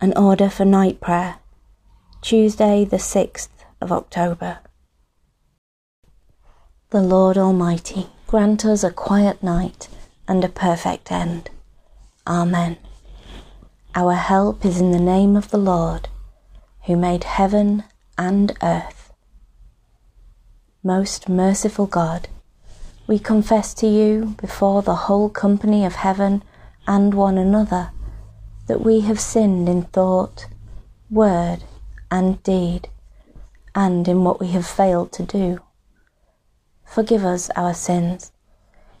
An order for night prayer, Tuesday, the 6th of October. The Lord Almighty grant us a quiet night and a perfect end. Amen. Our help is in the name of the Lord, who made heaven and earth. Most merciful God, we confess to you before the whole company of heaven and one another that we have sinned in thought, word, and deed, and in what we have failed to do. Forgive us our sins,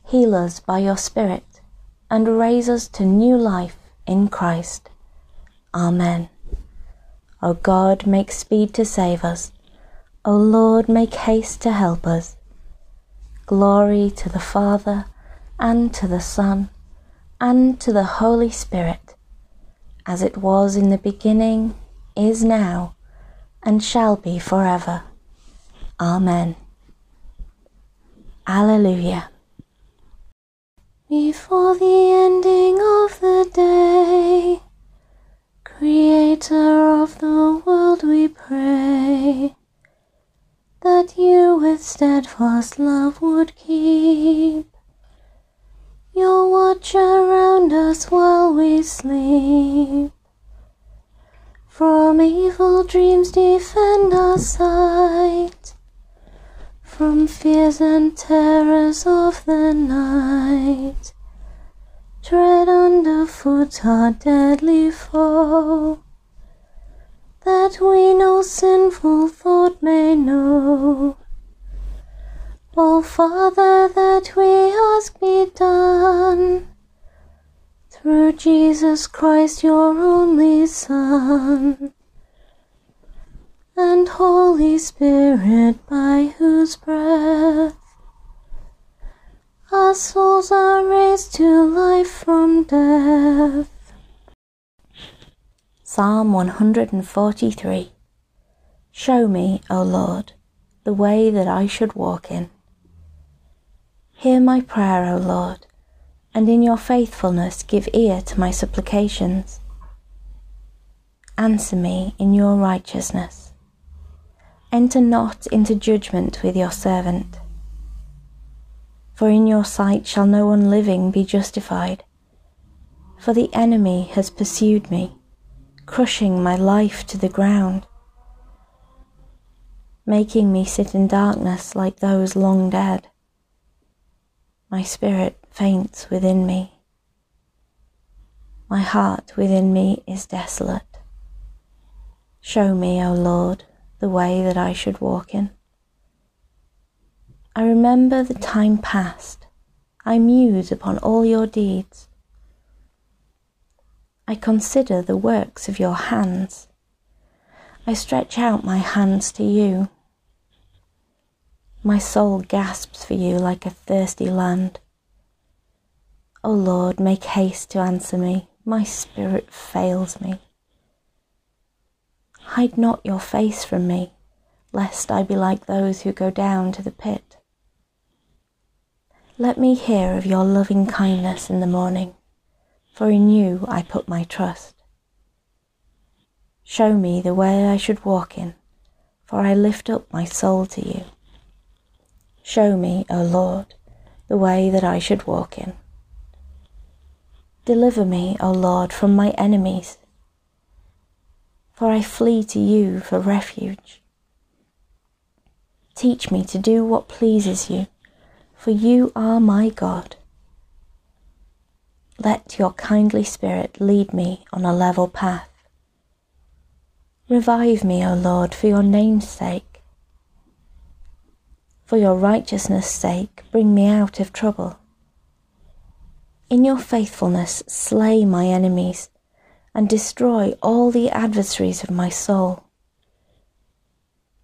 heal us by your Spirit, and raise us to new life in Christ. Amen. O God, make speed to save us. O Lord, make haste to help us. Glory to the Father, and to the Son, and to the Holy Spirit as it was in the beginning, is now, and shall be forever. Amen. Alleluia. Before the ending of the day, Creator of the world, we pray that you with steadfast love would keep your watch around us while we sleep. From evil dreams defend our sight, from fears and terrors of the night. Tread underfoot our deadly foe, that we no sinful thought may know. O Father, Jesus Christ, your only Son, and Holy Spirit, by whose breath our souls are raised to life from death. Psalm 143 Show me, O Lord, the way that I should walk in. Hear my prayer, O Lord, and in your faithfulness give ear to my supplications. Answer me in your righteousness. Enter not into judgment with your servant. For in your sight shall no one living be justified. For the enemy has pursued me, crushing my life to the ground, making me sit in darkness like those long dead. My spirit faints within me. My heart within me is desolate. Show me, O Lord, the way that I should walk in. I remember the time past. I muse upon all your deeds. I consider the works of your hands. I stretch out my hands to you. My soul gasps for you like a thirsty land. O Lord, make haste to answer me. My spirit fails me. Hide not your face from me, lest I be like those who go down to the pit. Let me hear of your loving kindness in the morning, for in you I put my trust. Show me the way I should walk in, for I lift up my soul to you. Show me, O Lord, the way that I should walk in. Deliver me, O Lord, from my enemies, for I flee to you for refuge. Teach me to do what pleases you, for you are my God. Let your kindly spirit lead me on a level path. Revive me, O Lord, for your name's sake. For your righteousness' sake, bring me out of trouble. In your faithfulness, slay my enemies and destroy all the adversaries of my soul.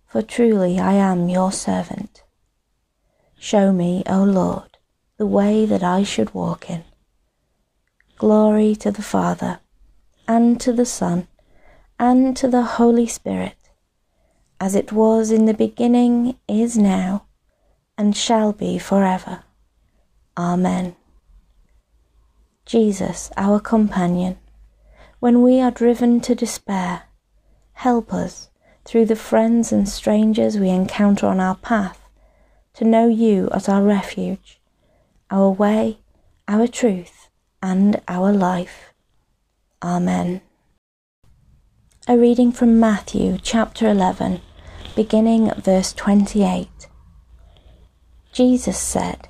For truly I am your servant. Show me, O Lord, the way that I should walk in. Glory to the Father, and to the Son, and to the Holy Spirit, as it was in the beginning, is now, and shall be forever. Amen. Jesus, our companion, when we are driven to despair, help us, through the friends and strangers we encounter on our path, to know you as our refuge, our way, our truth, and our life. Amen. A reading from Matthew chapter 11, beginning at verse 28. Jesus said,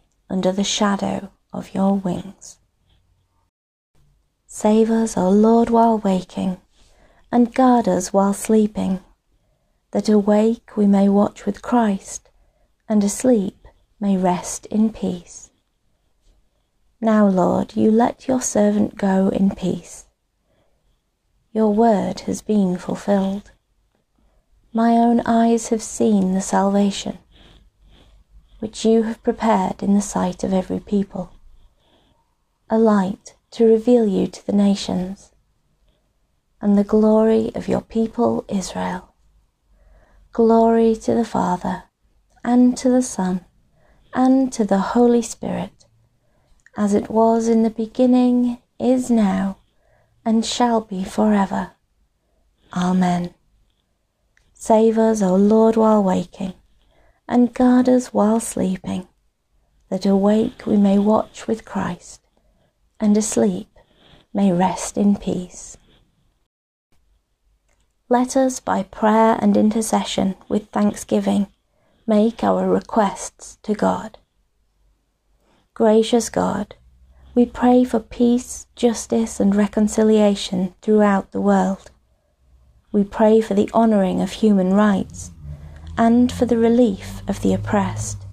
under the shadow of your wings. Save us, O Lord, while waking, and guard us while sleeping, that awake we may watch with Christ, and asleep may rest in peace. Now, Lord, you let your servant go in peace. Your word has been fulfilled. My own eyes have seen the salvation which you have prepared in the sight of every people, a light to reveal you to the nations, and the glory of your people Israel. Glory to the Father, and to the Son, and to the Holy Spirit, as it was in the beginning, is now, and shall be forever. Amen. Save us, O Lord, while waking and guard us while sleeping, that awake we may watch with Christ, and asleep may rest in peace. Let us, by prayer and intercession with thanksgiving, make our requests to God. Gracious God, we pray for peace, justice, and reconciliation throughout the world. We pray for the honouring of human rights and for the relief of the oppressed.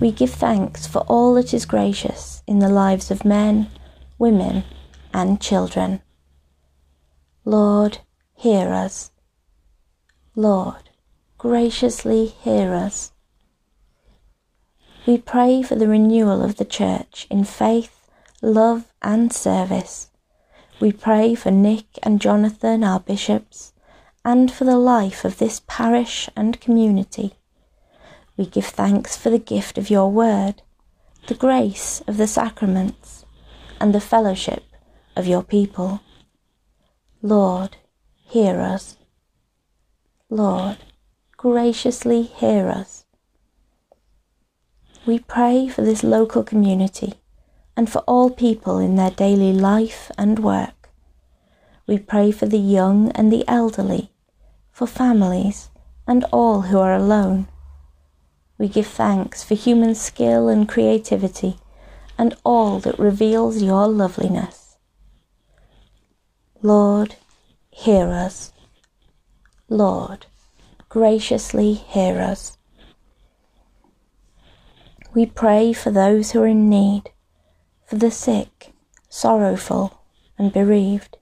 We give thanks for all that is gracious in the lives of men, women, and children. Lord, hear us. Lord, graciously hear us. We pray for the renewal of the Church in faith, love, and service. We pray for Nick and Jonathan, our bishops, and for the life of this parish and community. We give thanks for the gift of your word, the grace of the sacraments, and the fellowship of your people. Lord, hear us. Lord, graciously hear us. We pray for this local community and for all people in their daily life and work. We pray for the young and the elderly for families, and all who are alone. We give thanks for human skill and creativity and all that reveals your loveliness. Lord, hear us. Lord, graciously hear us. We pray for those who are in need, for the sick, sorrowful, and bereaved.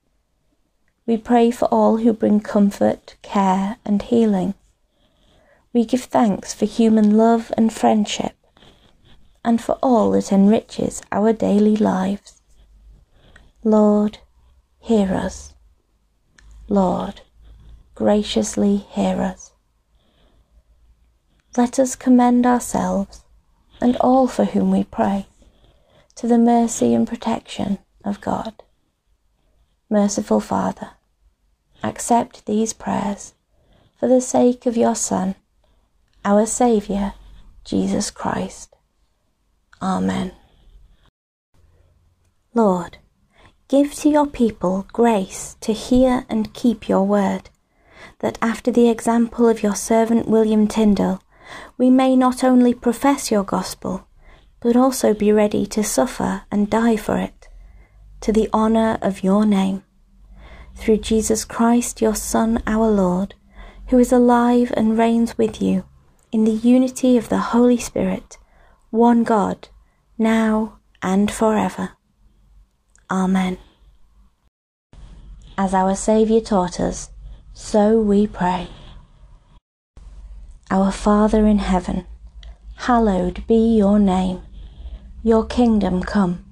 We pray for all who bring comfort, care, and healing. We give thanks for human love and friendship, and for all that enriches our daily lives. Lord, hear us. Lord, graciously hear us. Let us commend ourselves and all for whom we pray to the mercy and protection of God merciful Father, accept these prayers for the sake of your Son, our Saviour, Jesus Christ. Amen. Lord, Give to your people grace to hear and keep your word, that after the example of your servant William Tyndale, we may not only profess your gospel, but also be ready to suffer and die for it, to the honour of your name. Through Jesus Christ, your Son, our Lord, who is alive and reigns with you, in the unity of the Holy Spirit, one God, now and forever. Amen. As our Saviour taught us, so we pray. Our Father in heaven, hallowed be your name. Your kingdom come.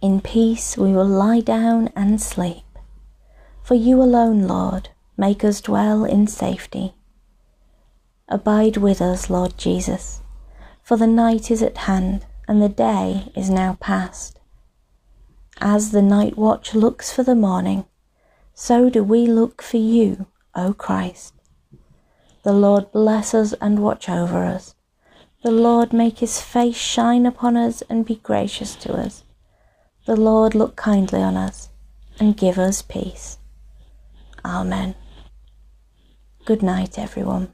In peace we will lie down and sleep, for you alone, Lord, make us dwell in safety. Abide with us, Lord Jesus, for the night is at hand and the day is now past. As the night watch looks for the morning, so do we look for you, O Christ. The Lord bless us and watch over us. The Lord make his face shine upon us and be gracious to us. The Lord look kindly on us and give us peace. Amen. Good night, everyone.